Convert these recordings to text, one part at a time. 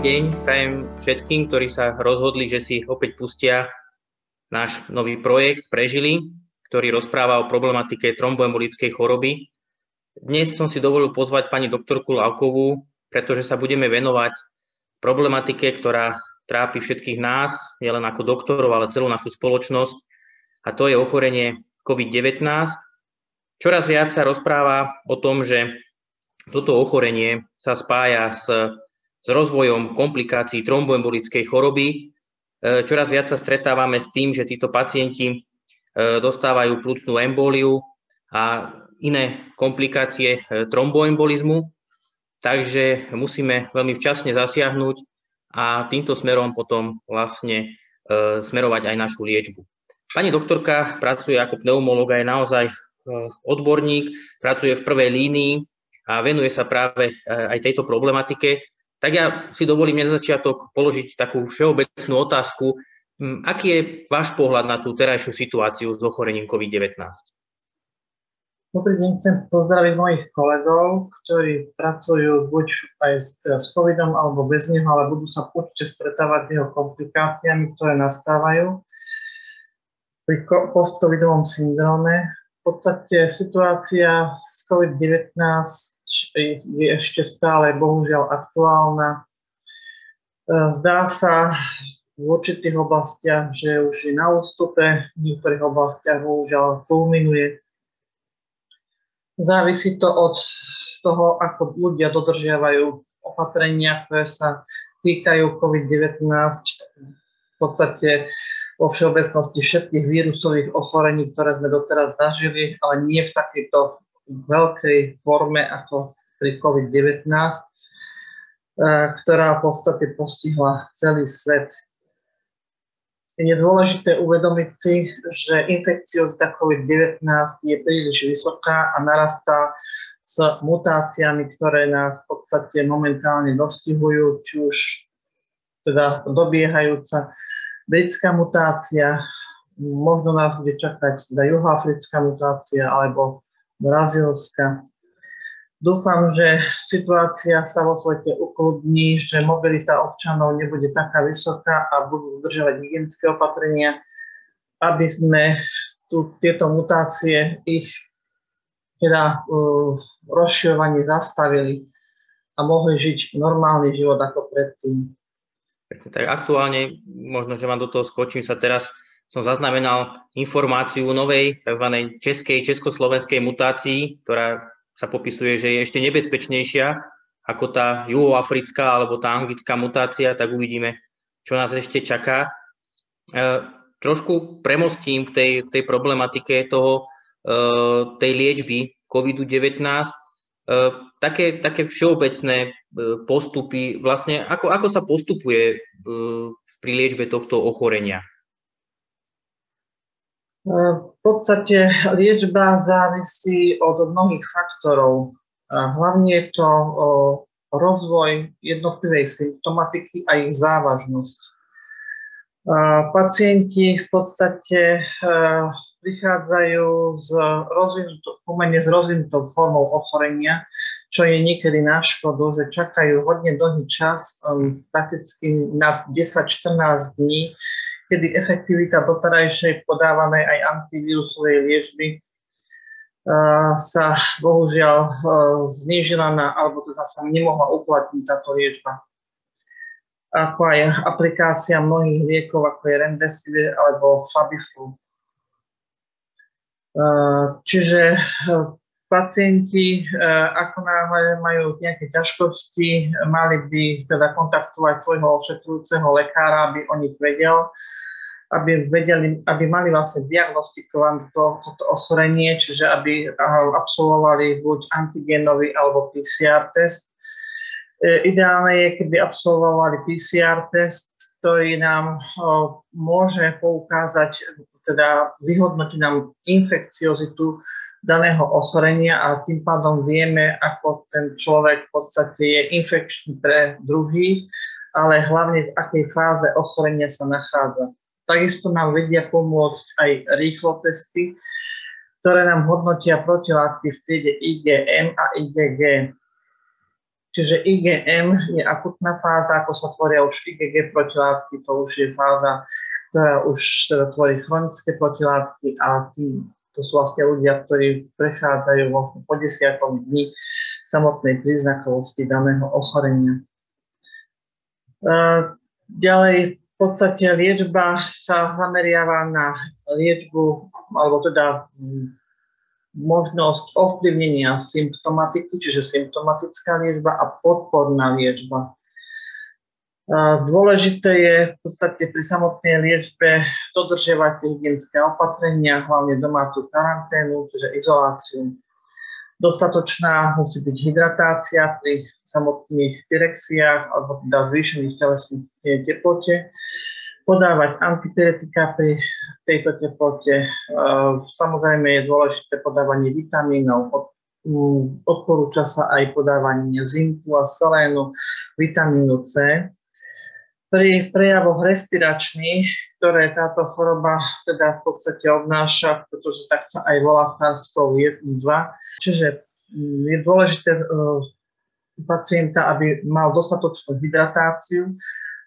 Deň, prajem všetkým, ktorí sa rozhodli, že si opäť pustia náš nový projekt Prežili, ktorý rozpráva o problematike tromboembolickej choroby. Dnes som si dovolil pozvať pani doktorku Lavkovú, pretože sa budeme venovať problematike, ktorá trápi všetkých nás, nielen ako doktorov, ale celú našu spoločnosť, a to je ochorenie COVID-19. Čoraz viac sa rozpráva o tom, že toto ochorenie sa spája s s rozvojom komplikácií tromboembolickej choroby. E, čoraz viac sa stretávame s tým, že títo pacienti e, dostávajú plúcnú emboliu a iné komplikácie e, tromboembolizmu, takže musíme veľmi včasne zasiahnuť a týmto smerom potom vlastne smerovať aj našu liečbu. Pani doktorka pracuje ako pneumolog a je naozaj odborník, pracuje v prvej línii a venuje sa práve aj tejto problematike tak ja si dovolím na začiatok položiť takú všeobecnú otázku. Hm, aký je váš pohľad na tú terajšiu situáciu s ochorením COVID-19? Dobrý deň, chcem pozdraviť mojich kolegov, ktorí pracujú buď aj s, s covidom alebo bez neho, ale budú sa určite stretávať s jeho komplikáciami, ktoré nastávajú pri post-covidovom syndróme. V podstate situácia s COVID-19 je ešte stále bohužiaľ aktuálna. E, zdá sa v určitých oblastiach, že už je na ústupe, v niektorých oblastiach bohužiaľ kulminuje. Závisí to od toho, ako ľudia dodržiavajú opatrenia, ktoré sa týkajú COVID-19, v podstate vo všeobecnosti všetkých vírusových ochorení, ktoré sme doteraz zažili, ale nie v takejto veľkej forme ako pri COVID-19, eh, ktorá v podstate postihla celý svet. Je dôležité uvedomiť si, že infekciozita COVID-19 je príliš vysoká a narastá s mutáciami, ktoré nás v podstate momentálne dostihujú, či už teda dobiehajúca britská mutácia, možno nás bude čakať teda juhoafrická mutácia alebo brazilska. Dúfam, že situácia sa vo svete ukludní, že mobilita občanov nebude taká vysoká a budú dodržiavať hygienické opatrenia, aby sme tu, tieto mutácie, ich teda uh, rozširovanie zastavili a mohli žiť normálny život ako predtým. Tak aktuálne, možno, že vám do toho skočím, sa teraz som zaznamenal informáciu o novej tzv. českej, československej mutácii, ktorá sa popisuje, že je ešte nebezpečnejšia ako tá juhoafrická alebo tá anglická mutácia, tak uvidíme, čo nás ešte čaká. E, trošku premostím k tej, tej problematike toho, e, tej liečby COVID-19. E, také, také všeobecné e, postupy, vlastne ako, ako sa postupuje e, pri liečbe tohto ochorenia? V podstate liečba závisí od mnohých faktorov. Hlavne je to rozvoj jednotlivej symptomatiky a ich závažnosť. Pacienti v podstate prichádzajú s rozvinutou, pomerne s rozvinutou formou ochorenia, čo je niekedy na škodu, že čakajú hodne dlhý čas, um, prakticky nad 10-14 dní, kedy efektivita doterajšej podávanej aj antivírusovej liečby sa bohužiaľ znížila na, alebo teda sa nemohla uplatniť táto liečba. Ako aj aplikácia mnohých liekov, ako je Remdesivir alebo Fabiflu. Čiže pacienti, ako náhle majú nejaké ťažkosti, mali by teda kontaktovať svojho ošetrujúceho lekára, aby o nich vedel aby, vedeli, aby mali vlastne diagnostikované to, toto ochorenie, čiže aby absolvovali buď antigenový alebo PCR test. Ideálne je, keby absolvovali PCR test, ktorý nám môže poukázať, teda vyhodnotiť nám infekciozitu daného ochorenia a tým pádom vieme, ako ten človek v podstate je infekčný pre druhých, ale hlavne v akej fáze ochorenia sa nachádza. Takisto nám vedia pomôcť aj rýchlo testy, ktoré nám hodnotia protilátky v triede IgM a IgG. Čiže IgM je akutná fáza, ako sa tvoria už IgG protilátky, to už je fáza, ktorá už teda tvorí chronické protilátky a tí, to sú vlastne ľudia, ktorí prechádzajú vlastne po desiatom dní samotnej príznakovosti daného ochorenia. Ďalej, v podstate liečba sa zameriava na liečbu, alebo teda možnosť ovplyvnenia symptomatiky, čiže symptomatická liečba a podporná liečba. Dôležité je v podstate pri samotnej liečbe dodržiavať hygienické opatrenia, hlavne domácu karanténu, čiže izoláciu Dostatočná musí byť hydratácia pri samotných pirexiách alebo teda zvýšených telesných teplote. Podávať antipyretika pri tejto teplote. Samozrejme je dôležité podávanie vitamínov. Odporúča sa aj podávanie zinku a selénu, vitamínu C. Pri prejavoch respiračných, ktoré táto choroba teda v podstate obnáša, pretože tak sa aj volá SARS-CoV-2, Čiže mm, je dôležité e, pacienta, aby mal dostatočnú hydratáciu,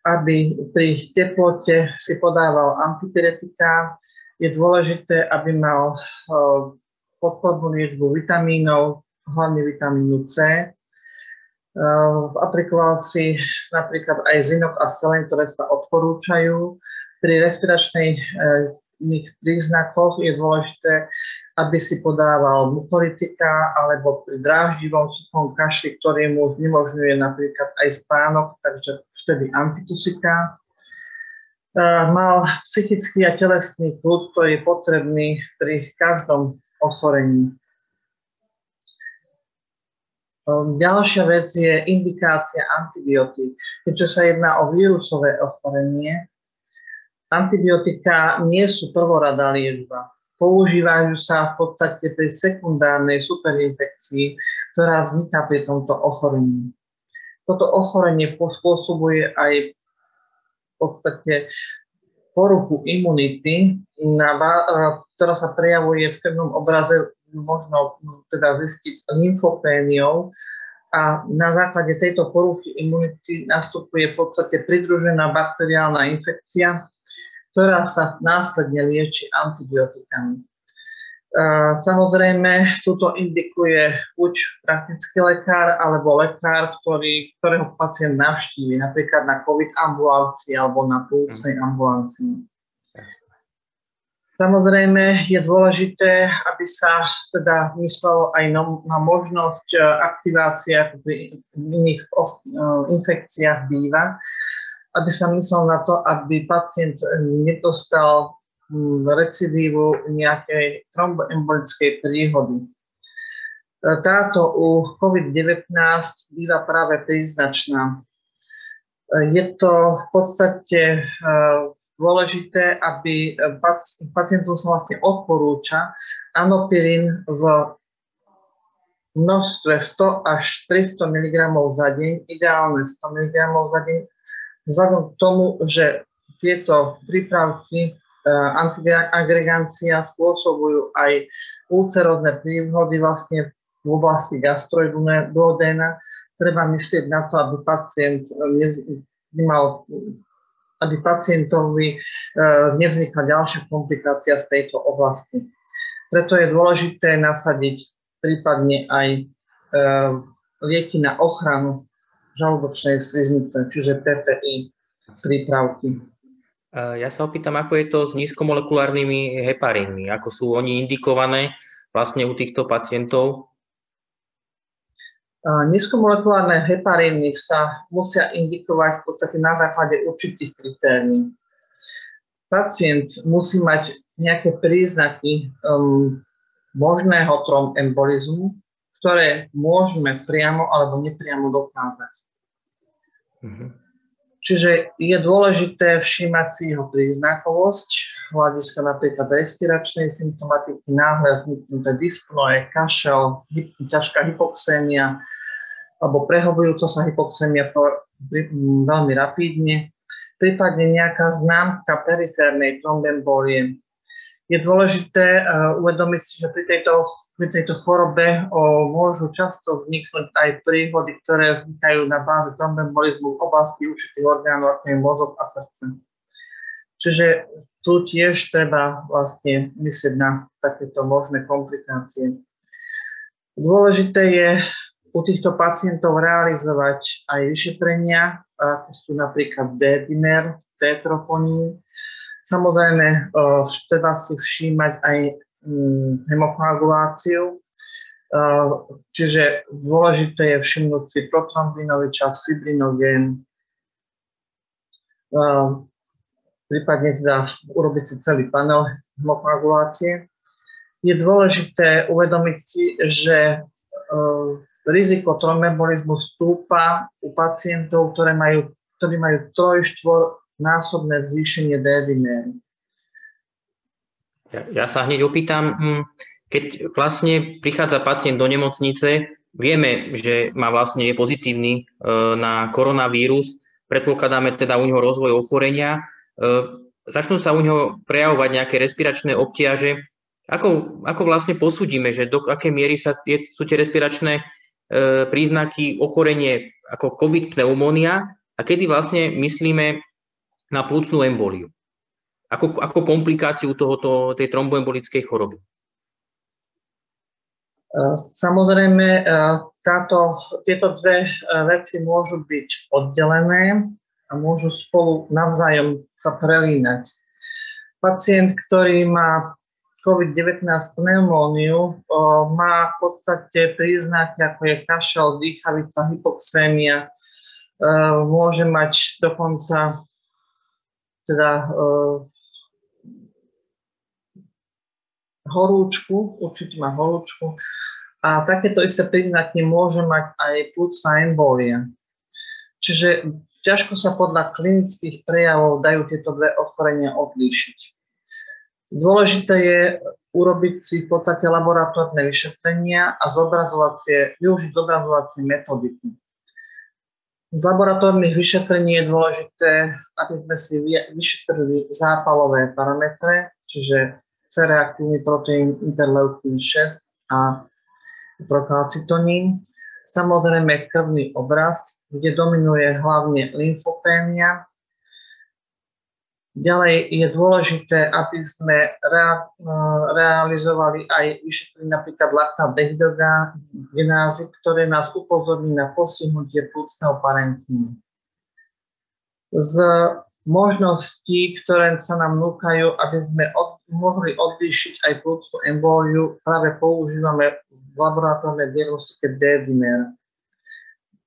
aby pri teplote si podával antipyretika. Je dôležité, aby mal e, podpornú liečbu vitamínov, hlavne vitamínu C. E, aplikoval si napríklad aj zinok a selen, ktoré sa odporúčajú. Pri respiračnej príznakoch je dôležité aby si podával mukolytika alebo pri dráždivom suchom kašli, ktorý mu znemožňuje napríklad aj spánok, takže vtedy antitusika. Mal psychický a telesný kľud, ktorý je potrebný pri každom ochorení. Ďalšia vec je indikácia antibiotík. Keďže sa jedná o vírusové ochorenie, antibiotika nie sú prvoradá liečba používajú sa v podstate pri sekundárnej superinfekcii, ktorá vzniká pri tomto ochorení. Toto ochorenie spôsobuje aj v podstate poruchu imunity, na, ktorá sa prejavuje v krvnom obraze možno teda zistiť lymfopéniou a na základe tejto poruchy imunity nastupuje v podstate pridružená bakteriálna infekcia, ktorá sa následne lieči antibiotikami. Samozrejme, túto indikuje buď praktický lekár alebo lekár, ktorý, ktorého pacient navštívi, napríklad na COVID ambulancii alebo na plúcnej ambulancii. Samozrejme je dôležité, aby sa teda myslelo aj na, možnosť e, aktivácie, ako pri iných e, infekciách býva, aby sa myslel na to, aby pacient nedostal hm, recidívu nejakej tromboembolickej príhody. Táto u COVID-19 býva práve príznačná. Je to v podstate e, dôležité, aby pacientom sa vlastne odporúča anopirin v množstve 100 až 300 mg za deň, ideálne 100 mg za deň, vzhľadom k tomu, že tieto prípravky e, antiagregancia spôsobujú aj ulcerózne príhody vlastne v oblasti gastroidudéna. Treba myslieť na to, aby pacient nemal aby pacientovi e, nevznikla ďalšia komplikácia z tejto oblasti. Preto je dôležité nasadiť prípadne aj e, lieky na ochranu žalúdočnej sliznice, čiže PPI prípravky. Ja sa opýtam, ako je to s nízkomolekulárnymi heparínmi, ako sú oni indikované vlastne u týchto pacientov? Nízkomolekulárne heparíny sa musia indikovať v podstate na základe určitých kritérií. Pacient musí mať nejaké príznaky um, možného tromembolizmu, ktoré môžeme priamo alebo nepriamo dokázať. Mm-hmm. Čiže je dôležité všímať si jeho príznakovosť, hľadiska napríklad respiračnej symptomatiky, náhle vzniknuté dyspnoe, kašel, ťažká hypoxémia alebo prehlbujúca sa hypoxémia veľmi rapidne, prípadne nejaká známka periférnej trombembolie. Je dôležité uh, uvedomiť si, že pri tejto, pri tejto chorobe o, môžu často vzniknúť aj príhody, ktoré vznikajú na báze trombembolizmu v oblasti určitých orgánov, ako je mozog a srdce. Čiže tu tiež treba vlastne myslieť na takéto možné komplikácie. Dôležité je u týchto pacientov realizovať aj vyšetrenia, ako sú napríklad D-dimer, C-troponín. Samozrejme, treba si všímať aj mm, hemokoaguláciu, čiže dôležité je všimnúť si protrombinový čas, fibrinogen, prípadne teda urobiť si celý panel hemokoagulácie. Je dôležité uvedomiť si, že riziko trombembolizmu stúpa u pacientov, ktoré majú, ktorí majú troj, násobné zvýšenie D-diméru. Ja, ja sa hneď opýtam, hm, keď vlastne prichádza pacient do nemocnice, vieme, že má vlastne je pozitívny e, na koronavírus, predpokladáme teda u neho rozvoj ochorenia, e, začnú sa u neho prejavovať nejaké respiračné obtiaže. Ako, ako vlastne posúdime, že do akej miery sa je, sú tie respiračné príznaky ochorenie ako COVID pneumónia a kedy vlastne myslíme na plúcnú emboliu. Ako, ako komplikáciu tohoto, tej tromboembolickej choroby. E, samozrejme, e, táto, tieto dve veci môžu byť oddelené a môžu spolu navzájom sa prelínať. Pacient, ktorý má COVID-19 pneumóniu má v podstate príznaky, ako je kašel, dýchavica, hypoxémia. Môže mať dokonca teda horúčku, určite má horúčku. A takéto isté príznaky môže mať aj plúcna embolia. Čiže ťažko sa podľa klinických prejavov dajú tieto dve ochorenia odlíšiť. Dôležité je urobiť si v podstate laboratórne vyšetrenia a zobrazovacie, využiť zobrazovacie metodiky. Z laboratórnych vyšetrení je dôležité, aby sme si vyšetrili zápalové parametre, čiže C-reaktívny proteín interleukin 6 a prokalcitonín. Samozrejme krvný obraz, kde dominuje hlavne lymfopénia, Ďalej je dôležité, aby sme rea, realizovali aj vyšetrenie napríklad laktát dehydrogenázy, ktoré nás upozorní na postihnutie plúcneho parenkymu. Z možností, ktoré sa nám núkajú, aby sme od, mohli odlíšiť aj plúcnú emboliu, práve používame v laboratórnej diagnostike D-dimer.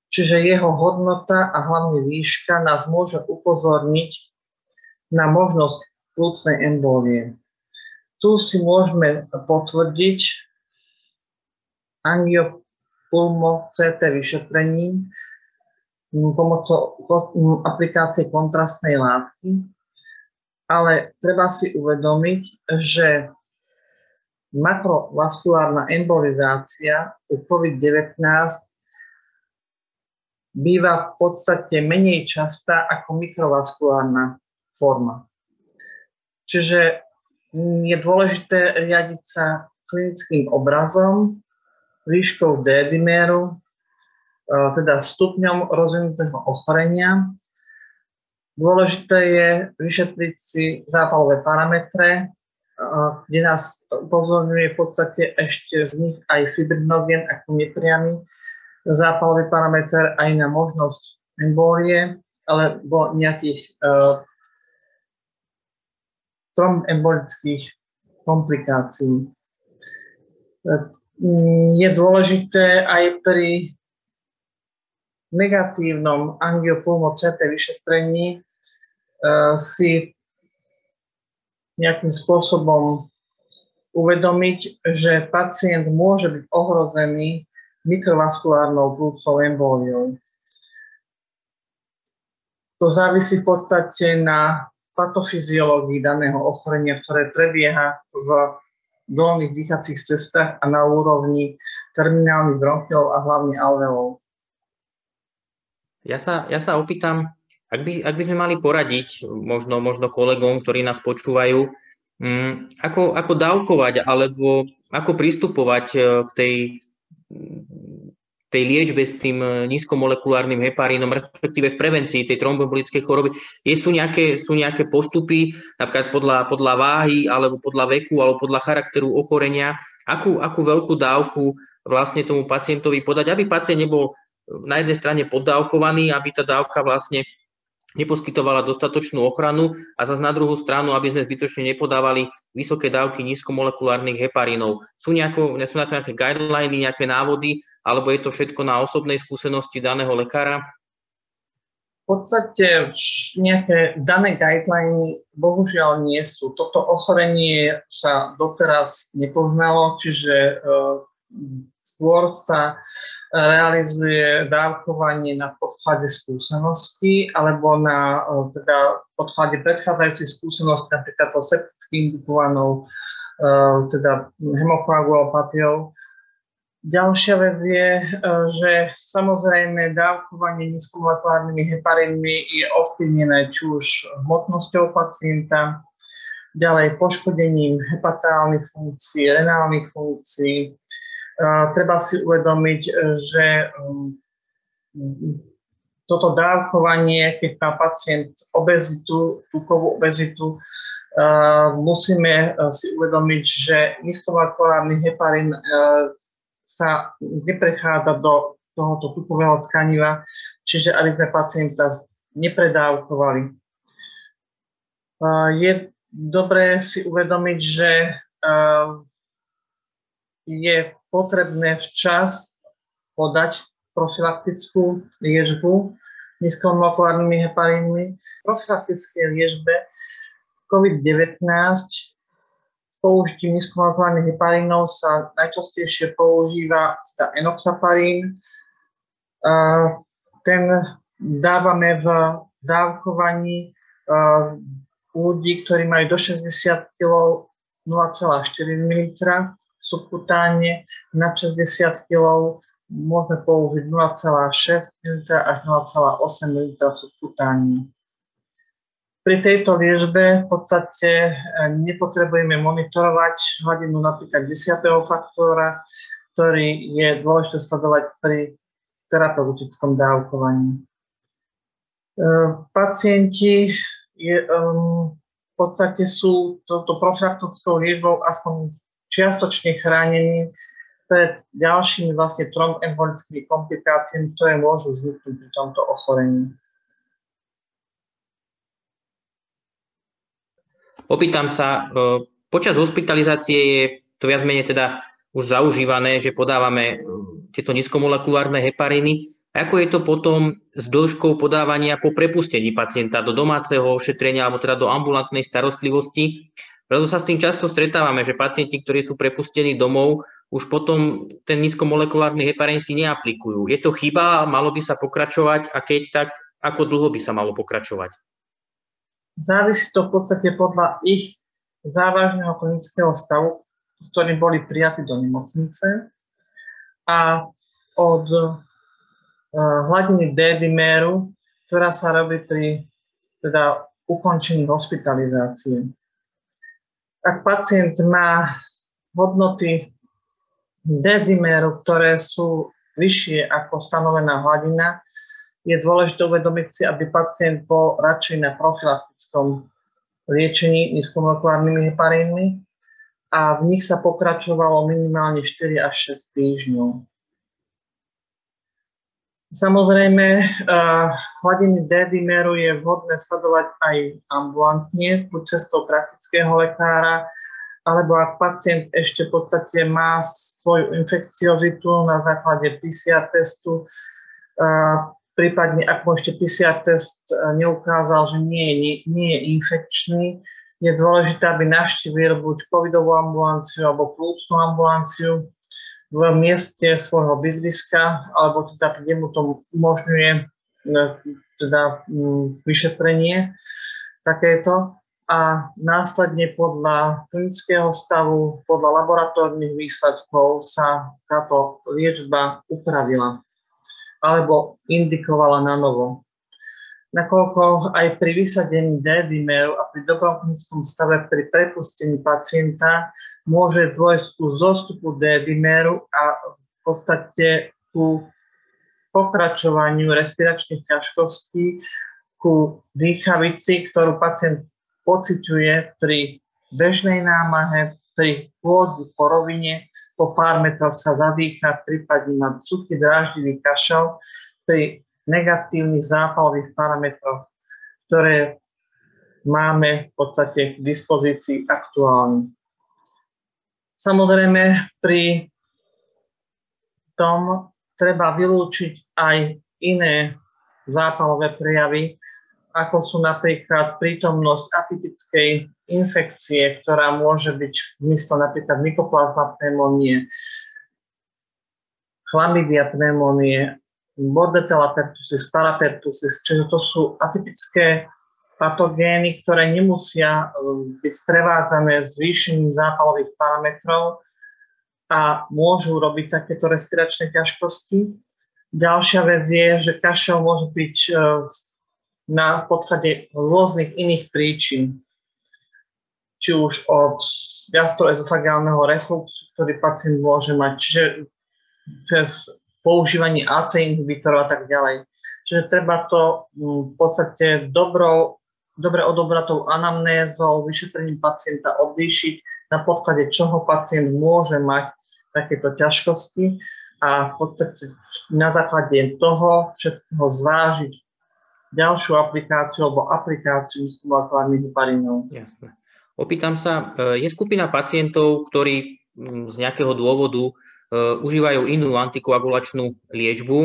Čiže jeho hodnota a hlavne výška nás môže upozorniť na možnosť plúcnej embólie. Tu si môžeme potvrdiť angiopulmo CT vyšetrením pomocou aplikácie kontrastnej látky, ale treba si uvedomiť, že makrovaskulárna embolizácia u COVID-19 býva v podstate menej častá ako mikrovaskulárna forma. Čiže je dôležité riadiť sa klinickým obrazom, výškou D-diméru, e, teda stupňom rozvinutého ochorenia. Dôležité je vyšetriť si zápalové parametre, e, kde nás upozorňuje v podstate ešte z nich aj fibrinogen ako nepriamy zápalový parameter aj na možnosť embólie alebo nejakých uh, trombembolických komplikácií. Je dôležité aj pri negatívnom angiopulmo CT vyšetrení eh, si nejakým spôsobom uvedomiť, že pacient môže byť ohrozený mikrovaskulárnou plúcnou embóliou. To závisí v podstate na patofyziológii daného ochorenia, ktoré prebieha v dolných dýchacích cestách a na úrovni terminálnych bronchiov a hlavne alveolov. Ja sa, ja sa opýtam, ak by, ak by sme mali poradiť možno, možno kolegom, ktorí nás počúvajú, Mm, ako, ako dávkovať alebo ako pristupovať e, k tej, tej liečbe s tým e, nízkomolekulárnym heparínom, respektíve v prevencii tej tromboembolickej choroby. Je, sú, nejaké, sú nejaké postupy, napríklad podľa, podľa váhy, alebo podľa veku, alebo podľa charakteru ochorenia, akú, akú veľkú dávku vlastne tomu pacientovi podať, aby pacient nebol na jednej strane poddávkovaný, aby tá dávka vlastne neposkytovala dostatočnú ochranu a zase na druhú stranu, aby sme zbytočne nepodávali vysoké dávky nízkomolekulárnych heparínov. Sú, nejako, sú nejaké guideliny, nejaké návody, alebo je to všetko na osobnej skúsenosti daného lekára? V podstate nejaké dané guideliny bohužiaľ nie sú. Toto ochorenie sa doteraz nepoznalo, čiže uh, skôr sa realizuje dávkovanie na podklade skúseností alebo na teda, podklade predchádzajúcej skúsenosti, napríklad to septicky indikovanou teda hemokoagulopatiou. Ďalšia vec je, že samozrejme dávkovanie nízkomolekulárnymi heparínmi je ovplyvnené či už hmotnosťou pacienta, ďalej poškodením hepatálnych funkcií, renálnych funkcií, treba si uvedomiť, e, že toto dávkovanie, keď má pacient obezitu, tukovú obezitu, musíme e, si uvedomiť, že nízkomolekulárny heparín e, sa neprechádza do tohoto tukového tkaniva, čiže aby sme pacienta nepredávkovali. Je dobré si uvedomiť, že je potrebné včas podať profilaktickú liečbu nízkomolekulárnymi heparínmi. Profilaktické liečbe COVID-19 použitím nízkomolekulárnych heparínov sa najčastejšie používa teda enoxaparín. Ten dávame v dávkovaní ľudí, ktorí majú do 60 kg 0,4 ml subkutáne na 60 kg môžeme použiť 0,6 ml až 0,8 ml subkutáne. Pri tejto liečbe v podstate e, nepotrebujeme monitorovať hladinu napríklad 10. faktora, ktorý je dôležité sledovať pri terapeutickom dávkovaní. E, pacienti je, um, v podstate sú touto profilaktickou liečbou aspoň čiastočne chránení pred ďalšími vlastne trombembolickými komplikáciami, ktoré môžu vzniknúť pri tomto ochorení. Opýtam sa, e, počas hospitalizácie je to viac menej teda už zaužívané, že podávame e, tieto nízkomolekulárne hepariny. Ako je to potom s dĺžkou podávania po prepustení pacienta do domáceho ošetrenia alebo teda do ambulantnej starostlivosti? Preto sa s tým často stretávame, že pacienti, ktorí sú prepustení domov, už potom ten nízkomolekulárny heparín si neaplikujú. Je to chyba, malo by sa pokračovať a keď tak, ako dlho by sa malo pokračovať? Závisí to v podstate podľa ich závažného klinického stavu, s ktorým boli prijatí do nemocnice. A od uh, hladiny D-diméru, ktorá sa robí pri teda, ukončení hospitalizácie. Ak pacient má hodnoty D-dimeru, ktoré sú vyššie ako stanovená hladina, je dôležité uvedomiť si, aby pacient bol radšej na profilaktickom liečení nízkomolekulárnymi heparínmi a v nich sa pokračovalo minimálne 4 až 6 týždňov. Samozrejme, uh, hladiny D-dimeru je vhodné sledovať aj ambulantne, buď cestou praktického lekára, alebo ak pacient ešte v podstate má svoju infekciozitu na základe PCR testu, uh, prípadne ak mu ešte PCR test neukázal, že nie je, nie, nie je infekčný, je dôležité, aby navštívil buď covidovú ambulanciu alebo plúcnú ambulanciu, v mieste svojho bydliska, alebo teda kde mu to umožňuje e, teda vyšetrenie takéto. A následne podľa klinického stavu, podľa laboratórnych výsledkov sa táto liečba upravila alebo indikovala na novo. nakoľko aj pri vysadení D-dimeru a pri dobrom klinickom stave pri prepustení pacienta môže dôjsť ku zostupu D-dimeru a v podstate ku pokračovaniu respiračných ťažkostí, ku dýchavici, ktorú pacient pociťuje pri bežnej námahe, pri pôdu po rovine, po pár metroch sa zadýcha, prípadne na suchý dráždivý kašel, pri negatívnych zápalových parametroch, ktoré máme v podstate k dispozícii aktuálne. Samozrejme, pri tom treba vylúčiť aj iné zápalové prejavy, ako sú napríklad prítomnosť atypickej infekcie, ktorá môže byť v mysle napríklad mykoplazma pneumónie, chlamydia pneumónie, bordetella pertussis, parapertussis, čiže to sú atypické patogény, ktoré nemusia um, byť sprevádzané zvýšením zápalových parametrov a môžu robiť takéto respiračné ťažkosti. Ďalšia vec je, že kašel môže byť uh, na podklade rôznych iných príčin, či už od gastroezofagálneho refluxu, ktorý pacient môže mať, čiže cez používanie AC inhibitorov a tak ďalej. Čiže treba to mm, v podstate dobrou, dobre odobratou anamnézou, vyšetrením pacienta odlíšiť, na podklade čoho pacient môže mať takéto ťažkosti a v podstate na základe toho všetkého zvážiť ďalšiu aplikáciu alebo aplikáciu stimulátórnych heparínov. Jasné. Opýtam sa, e, je skupina pacientov, ktorí mm, z nejakého dôvodu E, užívajú inú antikoagulačnú liečbu,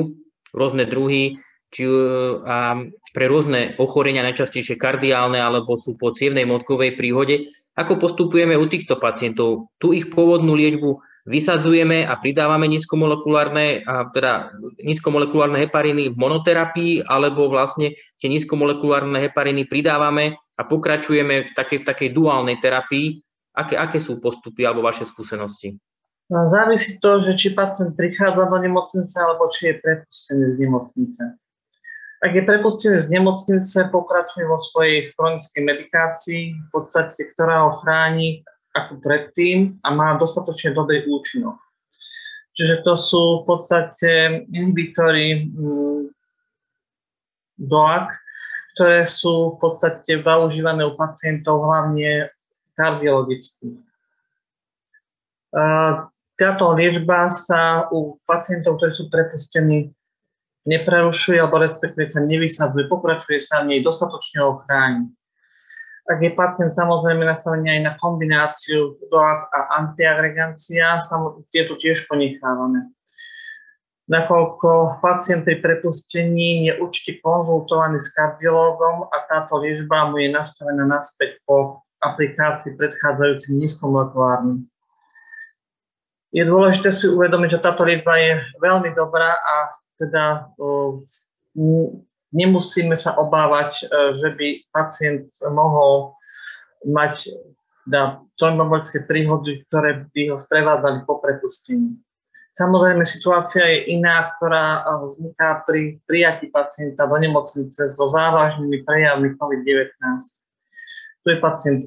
rôzne druhy, či, e, a pre rôzne ochorenia, najčastejšie kardiálne alebo sú po cievnej mozgovej príhode. Ako postupujeme u týchto pacientov? Tu ich pôvodnú liečbu vysadzujeme a pridávame nízkomolekulárne, a teda nízkomolekulárne hepariny v monoterapii, alebo vlastne tie nízkomolekulárne hepariny pridávame a pokračujeme v takej, v takej duálnej terapii. Aké, aké sú postupy alebo vaše skúsenosti? No, závisí to, že či pacient prichádza do nemocnice alebo či je prepustený z nemocnice. Ak je prepustený z nemocnice, pokračuje vo svojej chronickej medikácii, v podstate, ktorá ho chráni ako predtým a má dostatočne dobrý účinok. Čiže to sú v podstate inhibitory mm, DOAC, ktoré sú v podstate zaužívané u pacientov hlavne kardiologických. Táto liečba sa u pacientov, ktorí sú prepustení, neprerušuje alebo respektíve sa nevysadzuje, pokračuje sa v nej, dostatočne ho chráni. Ak je pacient samozrejme nastavený aj na kombináciu DOAC a antiagregancia, tieto tiež ponechávame. Nakoľko pacient pri prepustení je určite konzultovaný s kardiológom a táto liečba mu je nastavená naspäť po aplikácii predchádzajúcim nízkomolekulárnym je dôležité si uvedomiť, že táto liečba je veľmi dobrá a teda nemusíme sa obávať, e, že by pacient mohol mať teda, trombembolické príhody, ktoré by ho sprevádzali po prepustení. Samozrejme, situácia je iná, ktorá e, vzniká pri prijatí pacienta do nemocnice so závažnými prejavmi COVID-19. Tu je pacient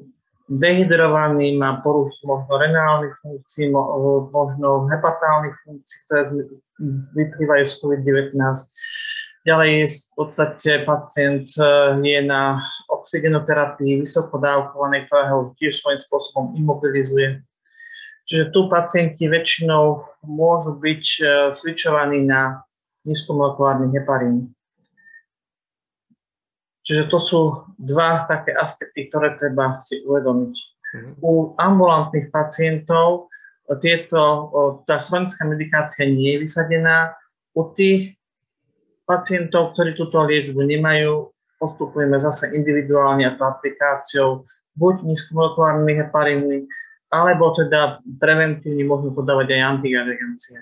dehydrovaný, má poruchy možno renálnych funkcií, možno hepatálnych funkcií, ktoré vyplývajú z COVID-19. Ďalej v podstate pacient e, je na oxygenoterapii vysokodávkovanej, ktorá ho tiež svojím spôsobom imobilizuje. Čiže tu pacienti väčšinou môžu byť e, switchovaní na nízkomolekulárny heparín. Čiže to sú dva také aspekty, ktoré treba si uvedomiť. Mm-hmm. U ambulantných pacientov tieto, tá chronická medikácia nie je vysadená. U tých pacientov, ktorí túto liečbu nemajú, postupujeme zase individuálne a aplikáciou buď nízkomolekulárnymi heparínmi, alebo teda preventívne môžeme podávať aj antiagregancie.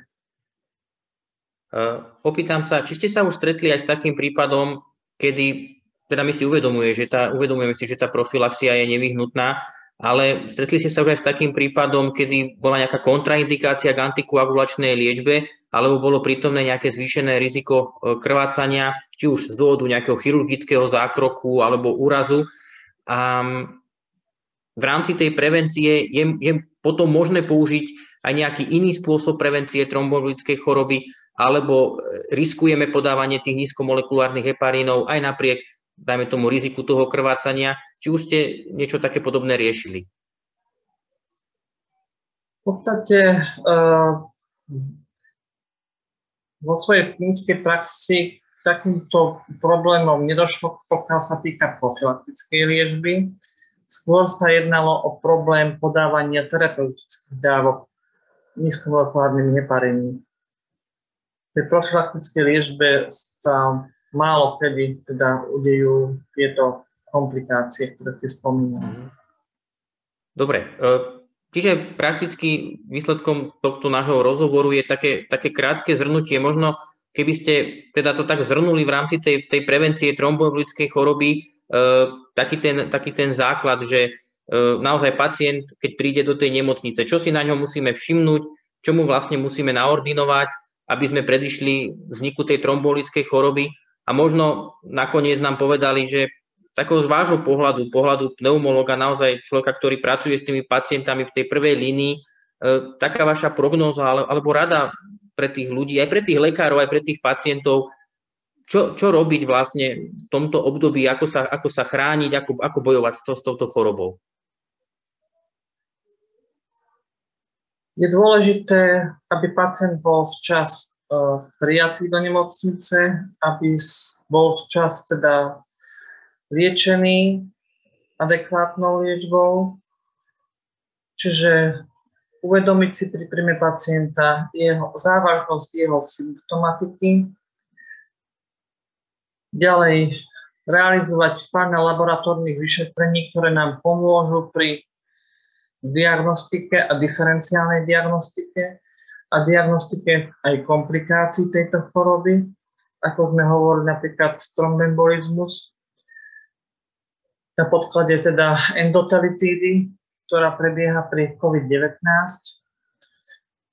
Uh, opýtam sa, či ste sa už stretli aj s takým prípadom, kedy teda my si uvedomuje, že tá, uvedomujeme si, že tá profilaxia je nevyhnutná ale stretli ste sa už aj s takým prípadom, kedy bola nejaká kontraindikácia k antikoagulačnej liečbe, alebo bolo prítomné nejaké zvýšené riziko e, krvácania, či už z dôvodu nejakého chirurgického zákroku alebo úrazu. A v rámci tej prevencie je, je potom možné použiť aj nejaký iný spôsob prevencie trombolickej choroby, alebo e, riskujeme podávanie tých nízkomolekulárnych heparínov aj napriek, dajme tomu, riziku toho krvácania. Či už ste niečo také podobné riešili? V podstate uh, vo svojej klinickej praxi takýmto problémom nedošlo, pokiaľ sa týka profilaktickej liečby. Skôr sa jednalo o problém podávania terapeutických dávok nízkomolekulárnymi heparinmi. Pri profilaktickej liečbe sa málo kedy teda udejú tieto komplikácie, ktoré ste spomínali. Mhm. Dobre, e, čiže prakticky výsledkom tohto nášho rozhovoru je také, také krátke zhrnutie. Možno keby ste teda to tak zhrnuli v rámci tej, tej prevencie tromboembolickej choroby, E, taký ten, taký ten základ, že e, naozaj pacient, keď príde do tej nemocnice, čo si na ňom musíme všimnúť, čo mu vlastne musíme naordinovať, aby sme predišli vzniku tej trombolickej choroby. A možno nakoniec nám povedali, že takého z vášho pohľadu, pohľadu pneumologa, naozaj človeka, ktorý pracuje s tými pacientami v tej prvej línii, e, taká vaša prognóza alebo rada pre tých ľudí, aj pre tých lekárov, aj pre tých pacientov, čo, čo robiť vlastne v tomto období, ako sa, ako sa chrániť, ako, ako bojovať s, to, s touto chorobou? Je dôležité, aby pacient bol včas prijatý do nemocnice, aby bol včas teda liečený adekvátnou liečbou. Čiže uvedomiť si pri príjme pacienta jeho závažnosť jeho symptomatiky, ďalej realizovať pár laboratórnych vyšetrení, ktoré nám pomôžu pri diagnostike a diferenciálnej diagnostike a diagnostike aj komplikácií tejto choroby, ako sme hovorili napríklad trombembolizmus, na podklade teda endotelitídy, ktorá prebieha pri COVID-19.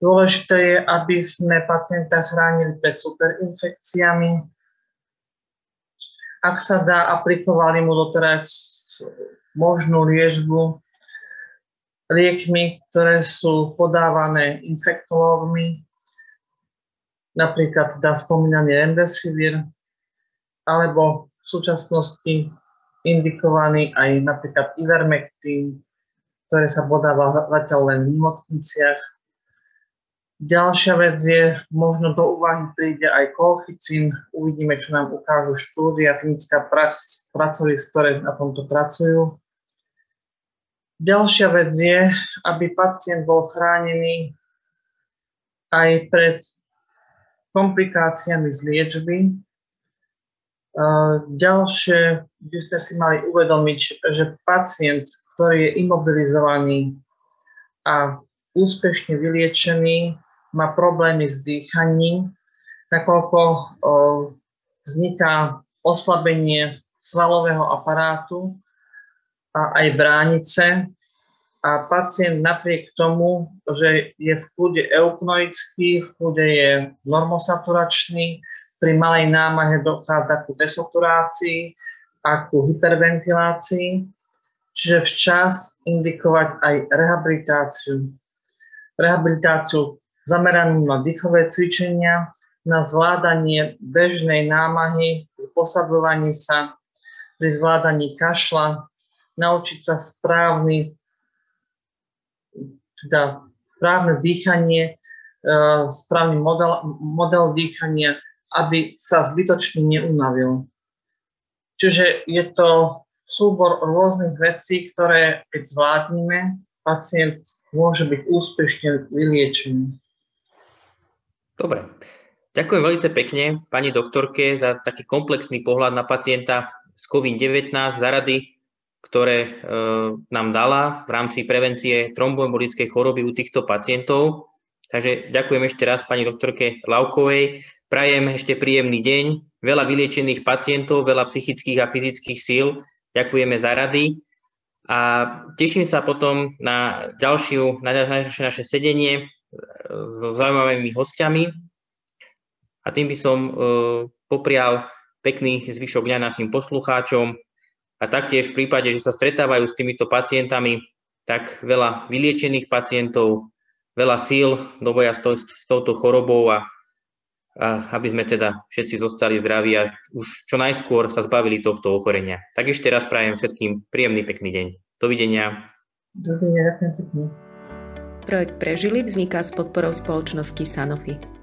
Dôležité je, aby sme pacienta chránili pred superinfekciami, ak sa dá, aplikovali mu doteraz možnú liečbu liekmi, ktoré sú podávané infektológmi, napríklad dá spomínaný remdesivir, alebo v súčasnosti indikovaný aj napríklad ivermectin, ktoré sa podáva zatiaľ len v nemocniciach Ďalšia vec je, možno do úvahy príde aj kolchicín. Uvidíme, čo nám ukážu štúdia, klinická prax, pracovisk, ktoré na tomto pracujú. Ďalšia vec je, aby pacient bol chránený aj pred komplikáciami z liečby. Ďalšie by sme si mali uvedomiť, že pacient, ktorý je imobilizovaný a úspešne vyliečený, má problémy s dýchaním, nakoľko vzniká oslabenie svalového aparátu a aj bránice a pacient napriek tomu, že je v kľude eupnoický, v kľude je normosaturačný, pri malej námahe dochádza ku desaturácii a ku hyperventilácii, čiže včas indikovať aj rehabilitáciu. Rehabilitáciu zameranú na dýchové cvičenia, na zvládanie bežnej námahy, posadzovaní sa, pri zvládaní kašla, naučiť sa správny, teda správne dýchanie, e, správny model, model dýchania, aby sa zbytočne neunavil. Čiže je to súbor rôznych vecí, ktoré keď zvládnime, pacient môže byť úspešne vyliečený. Dobre. Ďakujem veľmi pekne pani doktorke za taký komplexný pohľad na pacienta s COVID-19, za rady, ktoré e, nám dala v rámci prevencie tromboembolickej choroby u týchto pacientov. Takže ďakujem ešte raz pani doktorke Laukovej. Prajem ešte príjemný deň, veľa vyliečených pacientov, veľa psychických a fyzických síl. Ďakujeme za rady A teším sa potom na ďalšiu, na ďalšie naše sedenie e, so zaujímavými hostiami. A tým by som uh, poprial pekný zvyšok dňa našim poslucháčom a taktiež v prípade, že sa stretávajú s týmito pacientami, tak veľa vyliečených pacientov, veľa síl do boja s, to, s touto chorobou a, a aby sme teda všetci zostali zdraví a už čo najskôr sa zbavili tohto ochorenia. Tak ešte raz prajem všetkým príjemný pekný deň. Dovidenia. Dovidenia, pekne. Projekt Prežili vzniká s podporou spoločnosti Sanofi.